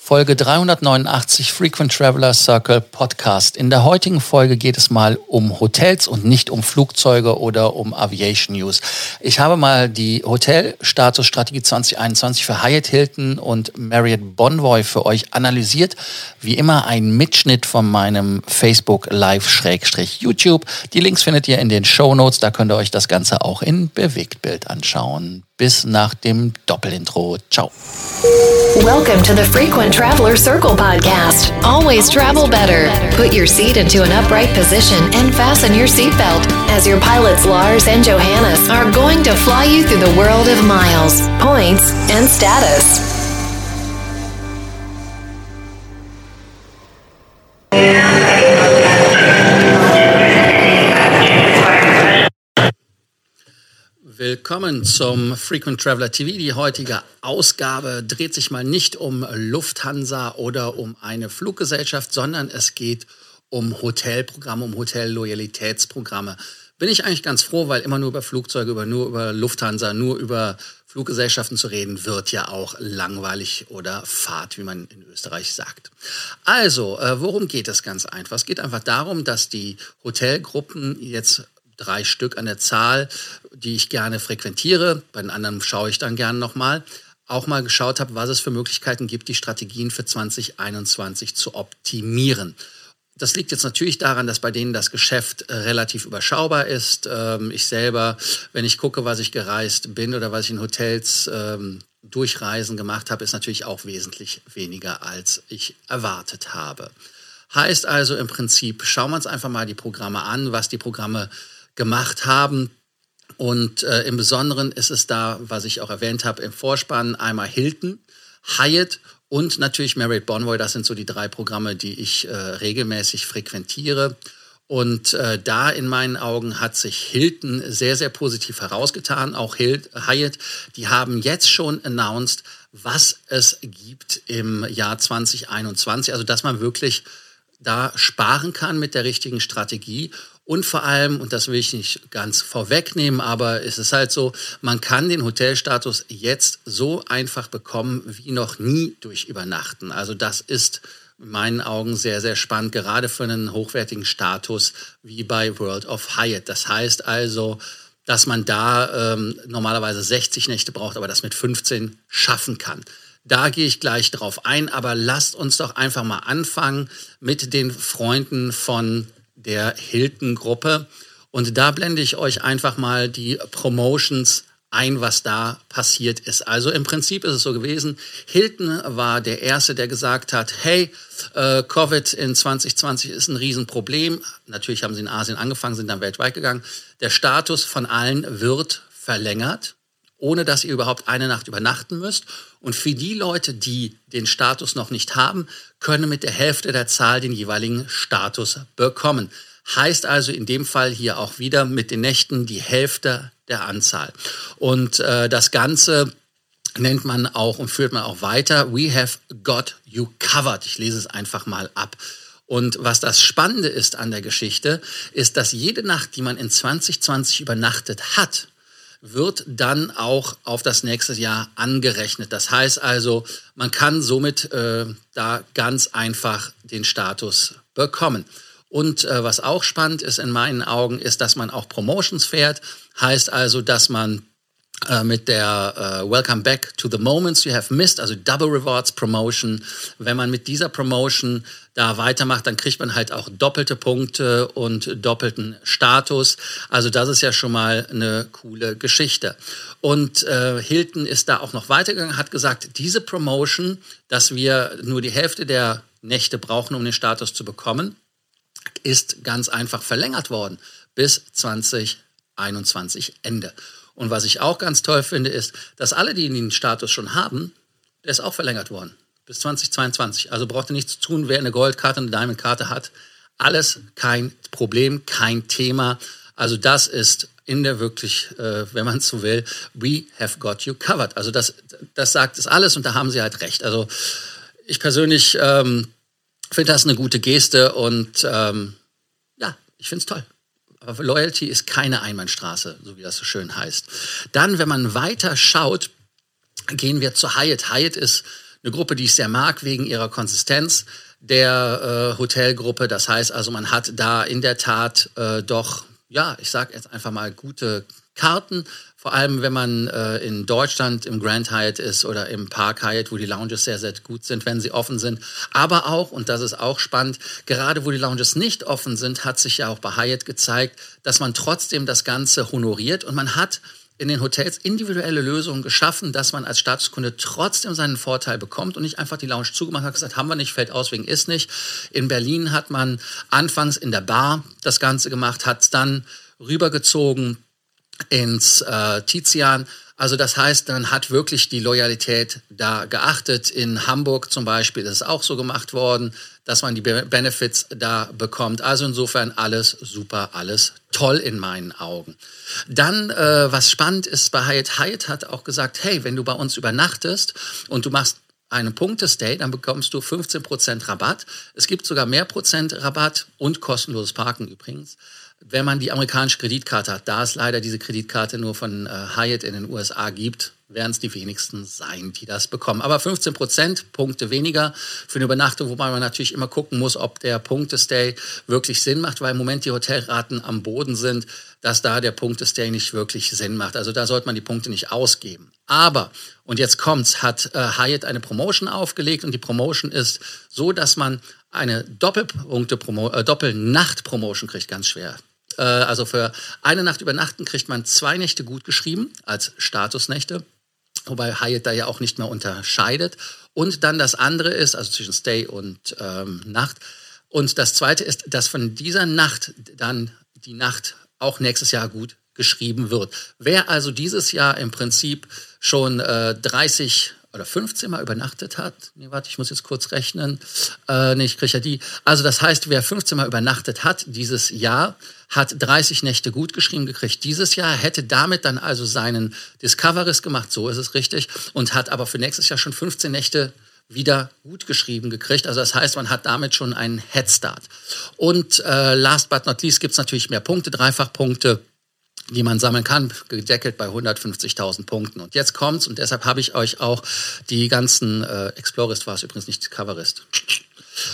Folge 389 Frequent Traveler Circle Podcast. In der heutigen Folge geht es mal um Hotels und nicht um Flugzeuge oder um Aviation News. Ich habe mal die Hotelstatusstrategie 2021 für Hyatt Hilton und Marriott Bonvoy für euch analysiert. Wie immer ein Mitschnitt von meinem Facebook Live-YouTube. Die Links findet ihr in den Show Notes. Da könnt ihr euch das Ganze auch in Bewegtbild anschauen. Bis nach dem Doppelintro. Ciao. Welcome to the Frequent Traveler Circle podcast. Always travel better. Put your seat into an upright position and fasten your seatbelt as your pilots Lars and Johannes are going to fly you through the world of miles, points, and status. Willkommen zum Frequent Traveler TV. Die heutige Ausgabe dreht sich mal nicht um Lufthansa oder um eine Fluggesellschaft, sondern es geht um Hotelprogramme, um Hotelloyalitätsprogramme. Bin ich eigentlich ganz froh, weil immer nur über Flugzeuge, über, nur über Lufthansa, nur über Fluggesellschaften zu reden, wird ja auch langweilig oder fad, wie man in Österreich sagt. Also, äh, worum geht es ganz einfach? Es geht einfach darum, dass die Hotelgruppen jetzt drei Stück an der Zahl, die ich gerne frequentiere. Bei den anderen schaue ich dann gerne nochmal. Auch mal geschaut habe, was es für Möglichkeiten gibt, die Strategien für 2021 zu optimieren. Das liegt jetzt natürlich daran, dass bei denen das Geschäft äh, relativ überschaubar ist. Ähm, ich selber, wenn ich gucke, was ich gereist bin oder was ich in Hotels ähm, durchreisen gemacht habe, ist natürlich auch wesentlich weniger, als ich erwartet habe. Heißt also im Prinzip, schauen wir uns einfach mal die Programme an, was die Programme gemacht haben. Und äh, im Besonderen ist es da, was ich auch erwähnt habe, im Vorspann einmal Hilton, Hyatt und natürlich Marriott Bonvoy. Das sind so die drei Programme, die ich äh, regelmäßig frequentiere. Und äh, da in meinen Augen hat sich Hilton sehr, sehr positiv herausgetan. Auch Hilt, Hyatt, die haben jetzt schon announced, was es gibt im Jahr 2021. Also, dass man wirklich da sparen kann mit der richtigen Strategie und vor allem, und das will ich nicht ganz vorwegnehmen, aber es ist halt so, man kann den Hotelstatus jetzt so einfach bekommen wie noch nie durch Übernachten. Also das ist in meinen Augen sehr, sehr spannend, gerade für einen hochwertigen Status wie bei World of Hyatt. Das heißt also, dass man da ähm, normalerweise 60 Nächte braucht, aber das mit 15 schaffen kann. Da gehe ich gleich drauf ein, aber lasst uns doch einfach mal anfangen mit den Freunden von der Hilton-Gruppe. Und da blende ich euch einfach mal die Promotions ein, was da passiert ist. Also im Prinzip ist es so gewesen, Hilton war der Erste, der gesagt hat, hey, äh, Covid in 2020 ist ein Riesenproblem. Natürlich haben sie in Asien angefangen, sind dann weltweit gegangen. Der Status von allen wird verlängert, ohne dass ihr überhaupt eine Nacht übernachten müsst. Und für die Leute, die den Status noch nicht haben, können mit der Hälfte der Zahl den jeweiligen Status bekommen. Heißt also in dem Fall hier auch wieder mit den Nächten die Hälfte der Anzahl. Und äh, das Ganze nennt man auch und führt man auch weiter. We have got you covered. Ich lese es einfach mal ab. Und was das Spannende ist an der Geschichte, ist, dass jede Nacht, die man in 2020 übernachtet hat, wird dann auch auf das nächste Jahr angerechnet. Das heißt also, man kann somit äh, da ganz einfach den Status bekommen. Und äh, was auch spannend ist in meinen Augen, ist, dass man auch Promotions fährt. Heißt also, dass man äh, mit der äh, Welcome Back to the Moments You Have Missed, also Double Rewards Promotion. Wenn man mit dieser Promotion da weitermacht, dann kriegt man halt auch doppelte Punkte und doppelten Status. Also das ist ja schon mal eine coole Geschichte. Und äh, Hilton ist da auch noch weitergegangen, hat gesagt, diese Promotion, dass wir nur die Hälfte der Nächte brauchen, um den Status zu bekommen, ist ganz einfach verlängert worden bis 2021 Ende. Und was ich auch ganz toll finde, ist, dass alle, die den Status schon haben, der ist auch verlängert worden bis 2022. Also braucht ihr nichts zu tun, wer eine Goldkarte, eine Diamondkarte hat. Alles kein Problem, kein Thema. Also das ist in der wirklich, äh, wenn man so will, we have got you covered. Also das, das sagt es alles und da haben sie halt recht. Also ich persönlich ähm, finde das eine gute Geste und ähm, ja, ich finde es toll. Aber Loyalty ist keine Einbahnstraße, so wie das so schön heißt. Dann, wenn man weiter schaut, gehen wir zu Hyatt. Hyatt ist eine Gruppe, die ich sehr mag wegen ihrer Konsistenz der äh, Hotelgruppe. Das heißt also, man hat da in der Tat äh, doch, ja, ich sage jetzt einfach mal gute Karten. Vor allem, wenn man äh, in Deutschland im Grand Hyatt ist oder im Park Hyatt, wo die Lounges sehr, sehr gut sind, wenn sie offen sind. Aber auch, und das ist auch spannend, gerade wo die Lounges nicht offen sind, hat sich ja auch bei Hyatt gezeigt, dass man trotzdem das Ganze honoriert und man hat in den Hotels individuelle Lösungen geschaffen, dass man als Statuskunde trotzdem seinen Vorteil bekommt und nicht einfach die Lounge zugemacht hat, gesagt, haben wir nicht, fällt aus wegen ist nicht. In Berlin hat man anfangs in der Bar das Ganze gemacht, hat es dann rübergezogen ins äh, Tizian. Also das heißt, dann hat wirklich die Loyalität da geachtet. In Hamburg zum Beispiel ist es auch so gemacht worden, dass man die Benefits da bekommt. Also insofern alles super, alles toll in meinen Augen. Dann, äh, was spannend ist bei Hyatt, Hyatt hat auch gesagt, hey, wenn du bei uns übernachtest und du machst einen Punktestay, dann bekommst du 15% Rabatt. Es gibt sogar mehr Prozent Rabatt und kostenloses Parken übrigens wenn man die amerikanische Kreditkarte hat, da es leider diese Kreditkarte nur von äh, Hyatt in den USA gibt, werden es die wenigsten sein, die das bekommen. Aber 15 Prozent Punkte weniger für eine Übernachtung, wobei man natürlich immer gucken muss, ob der Punktestay wirklich Sinn macht, weil im Moment die Hotelraten am Boden sind, dass da der Punktestay nicht wirklich Sinn macht. Also da sollte man die Punkte nicht ausgeben. Aber, und jetzt kommt's, hat äh, Hyatt eine Promotion aufgelegt und die Promotion ist so, dass man eine Doppelpunkte äh, Doppelnacht-Promotion kriegt, ganz schwer äh, also für eine Nacht übernachten kriegt man zwei Nächte gut geschrieben als Statusnächte. Wobei Hyatt da ja auch nicht mehr unterscheidet. Und dann das andere ist, also zwischen Stay und ähm, Nacht. Und das zweite ist, dass von dieser Nacht dann die Nacht auch nächstes Jahr gut geschrieben wird. Wer also dieses Jahr im Prinzip schon äh, 30 oder 15 Mal übernachtet hat. Nee, warte, ich muss jetzt kurz rechnen. Äh, nee, ich kriege ja die. Also das heißt, wer 15 Mal übernachtet hat dieses Jahr, hat 30 Nächte gut geschrieben gekriegt dieses Jahr, hätte damit dann also seinen Discoveries gemacht, so ist es richtig, und hat aber für nächstes Jahr schon 15 Nächte wieder gut geschrieben gekriegt. Also das heißt, man hat damit schon einen Headstart. Und äh, last but not least gibt es natürlich mehr Punkte, Dreifachpunkte die man sammeln kann, gedeckelt bei 150.000 Punkten. Und jetzt kommt's und deshalb habe ich euch auch die ganzen äh, Explorist war es übrigens nicht Coverist.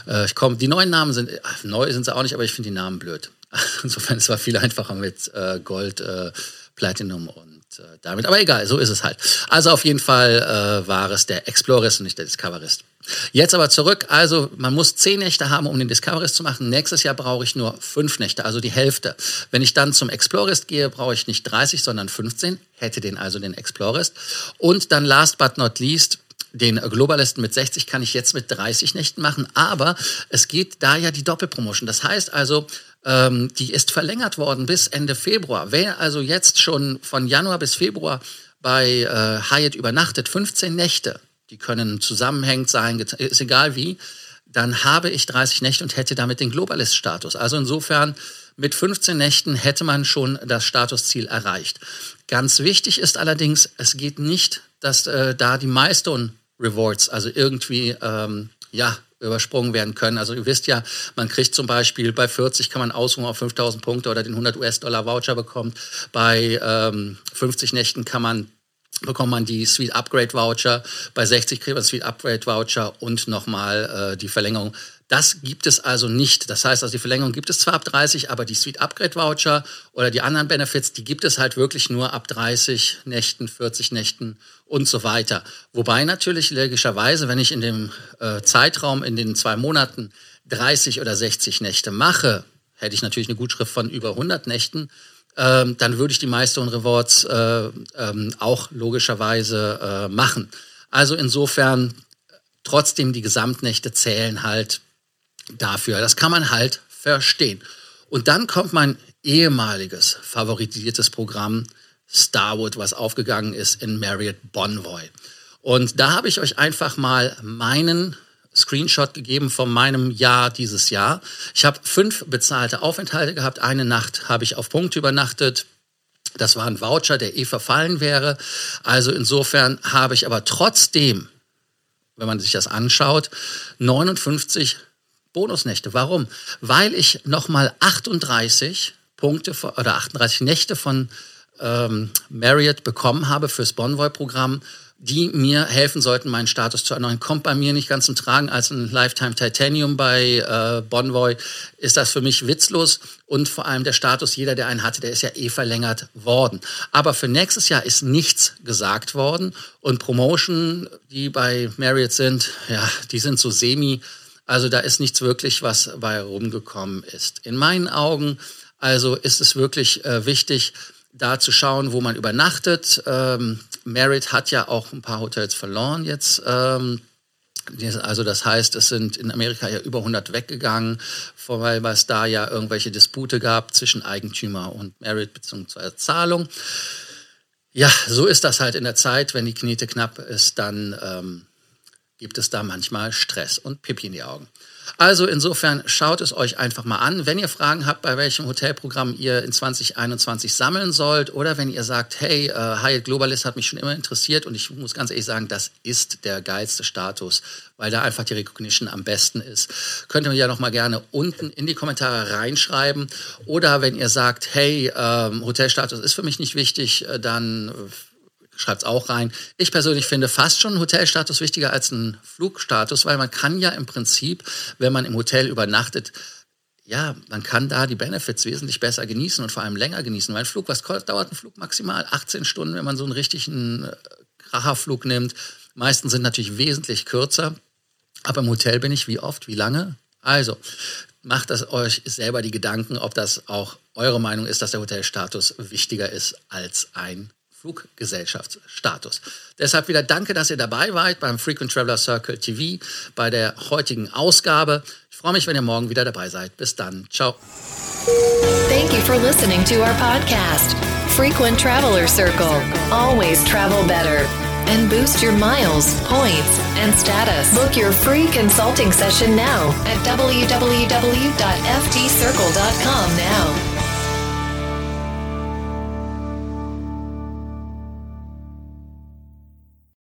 Äh, ich komm, die neuen Namen sind äh, neu sind sie auch nicht, aber ich finde die Namen blöd. Insofern es war viel einfacher mit äh, Gold, äh, Platinum und äh, damit. Aber egal, so ist es halt. Also auf jeden Fall äh, war es der Explorist und nicht der Discoverist. Jetzt aber zurück. Also man muss zehn Nächte haben, um den Discoverist zu machen. Nächstes Jahr brauche ich nur fünf Nächte, also die Hälfte. Wenn ich dann zum Explorist gehe, brauche ich nicht 30, sondern 15. Hätte den also den Explorist. Und dann last but not least den Globalisten mit 60 kann ich jetzt mit 30 Nächten machen, aber es geht da ja die Doppelpromotion. Das heißt also, ähm, die ist verlängert worden bis Ende Februar. Wer also jetzt schon von Januar bis Februar bei äh, Hyatt übernachtet, 15 Nächte, die können zusammenhängend sein, ist egal wie, dann habe ich 30 Nächte und hätte damit den Globalist-Status. Also insofern mit 15 Nächten hätte man schon das Statusziel erreicht. Ganz wichtig ist allerdings, es geht nicht, dass äh, da die Milestone Rewards, also irgendwie ähm, ja übersprungen werden können. Also ihr wisst ja, man kriegt zum Beispiel bei 40 kann man Ausruhen auf 5000 Punkte oder den 100 US-Dollar Voucher bekommt. Bei ähm, 50 Nächten kann man bekommt man die Suite Upgrade Voucher. Bei 60 kriegt man Suite Upgrade Voucher und nochmal äh, die Verlängerung. Das gibt es also nicht. Das heißt, also die Verlängerung gibt es zwar ab 30, aber die Suite Upgrade Voucher oder die anderen Benefits, die gibt es halt wirklich nur ab 30 Nächten, 40 Nächten und so weiter. Wobei natürlich logischerweise, wenn ich in dem äh, Zeitraum in den zwei Monaten 30 oder 60 Nächte mache, hätte ich natürlich eine Gutschrift von über 100 Nächten ähm, dann würde ich die Milestone Rewards äh, ähm, auch logischerweise äh, machen. Also insofern trotzdem die Gesamtnächte zählen halt dafür. Das kann man halt verstehen. Und dann kommt mein ehemaliges favorisiertes Programm Starwood, was aufgegangen ist in Marriott Bonvoy. Und da habe ich euch einfach mal meinen Screenshot gegeben von meinem Jahr dieses Jahr. Ich habe fünf bezahlte Aufenthalte gehabt. Eine Nacht habe ich auf Punkt übernachtet. Das war ein Voucher, der eh verfallen wäre. Also insofern habe ich aber trotzdem, wenn man sich das anschaut, 59 Bonusnächte. Warum? Weil ich nochmal 38 Punkte oder 38 Nächte von ähm, Marriott bekommen habe fürs Bonvoy-Programm die mir helfen sollten, meinen Status zu erneuern. Kommt bei mir nicht ganz zum Tragen als ein Lifetime Titanium bei äh, Bonvoy, ist das für mich witzlos. Und vor allem der Status, jeder, der einen hatte, der ist ja eh verlängert worden. Aber für nächstes Jahr ist nichts gesagt worden. Und Promotion, die bei Marriott sind, ja, die sind so semi. Also da ist nichts wirklich, was bei rumgekommen ist. In meinen Augen also ist es wirklich äh, wichtig, da zu schauen, wo man übernachtet. Ähm, Merit hat ja auch ein paar Hotels verloren jetzt. Ähm, also das heißt, es sind in Amerika ja über 100 weggegangen, weil es da ja irgendwelche Dispute gab zwischen Eigentümer und Merit bzw. Zahlung. Ja, so ist das halt in der Zeit. Wenn die Knete knapp ist, dann ähm, gibt es da manchmal Stress und Pipi in die Augen. Also insofern schaut es euch einfach mal an. Wenn ihr Fragen habt, bei welchem Hotelprogramm ihr in 2021 sammeln sollt oder wenn ihr sagt, hey, äh, Hyatt Globalist hat mich schon immer interessiert und ich muss ganz ehrlich sagen, das ist der geilste Status, weil da einfach die Recognition am besten ist. Könnt ihr mir ja noch mal gerne unten in die Kommentare reinschreiben oder wenn ihr sagt, hey, ähm, Hotelstatus ist für mich nicht wichtig, äh, dann schreibt es auch rein. Ich persönlich finde fast schon einen Hotelstatus wichtiger als einen Flugstatus, weil man kann ja im Prinzip, wenn man im Hotel übernachtet, ja, man kann da die Benefits wesentlich besser genießen und vor allem länger genießen. Weil ein Flug, was dauert ein Flug maximal? 18 Stunden, wenn man so einen richtigen äh, Kracherflug nimmt. Meisten sind natürlich wesentlich kürzer. Aber im Hotel bin ich wie oft, wie lange? Also, macht das euch selber die Gedanken, ob das auch eure Meinung ist, dass der Hotelstatus wichtiger ist als ein Fluggesellschaftsstatus. Deshalb wieder danke, dass ihr dabei wart beim Frequent Traveler Circle TV bei der heutigen Ausgabe. Ich freue mich, wenn ihr morgen wieder dabei seid. Bis dann. Ciao. Thank you for listening to our podcast, Frequent Traveler Circle. Always travel better. And boost your miles, points, and status. Book your free consulting session now at www.ftcircle.com now.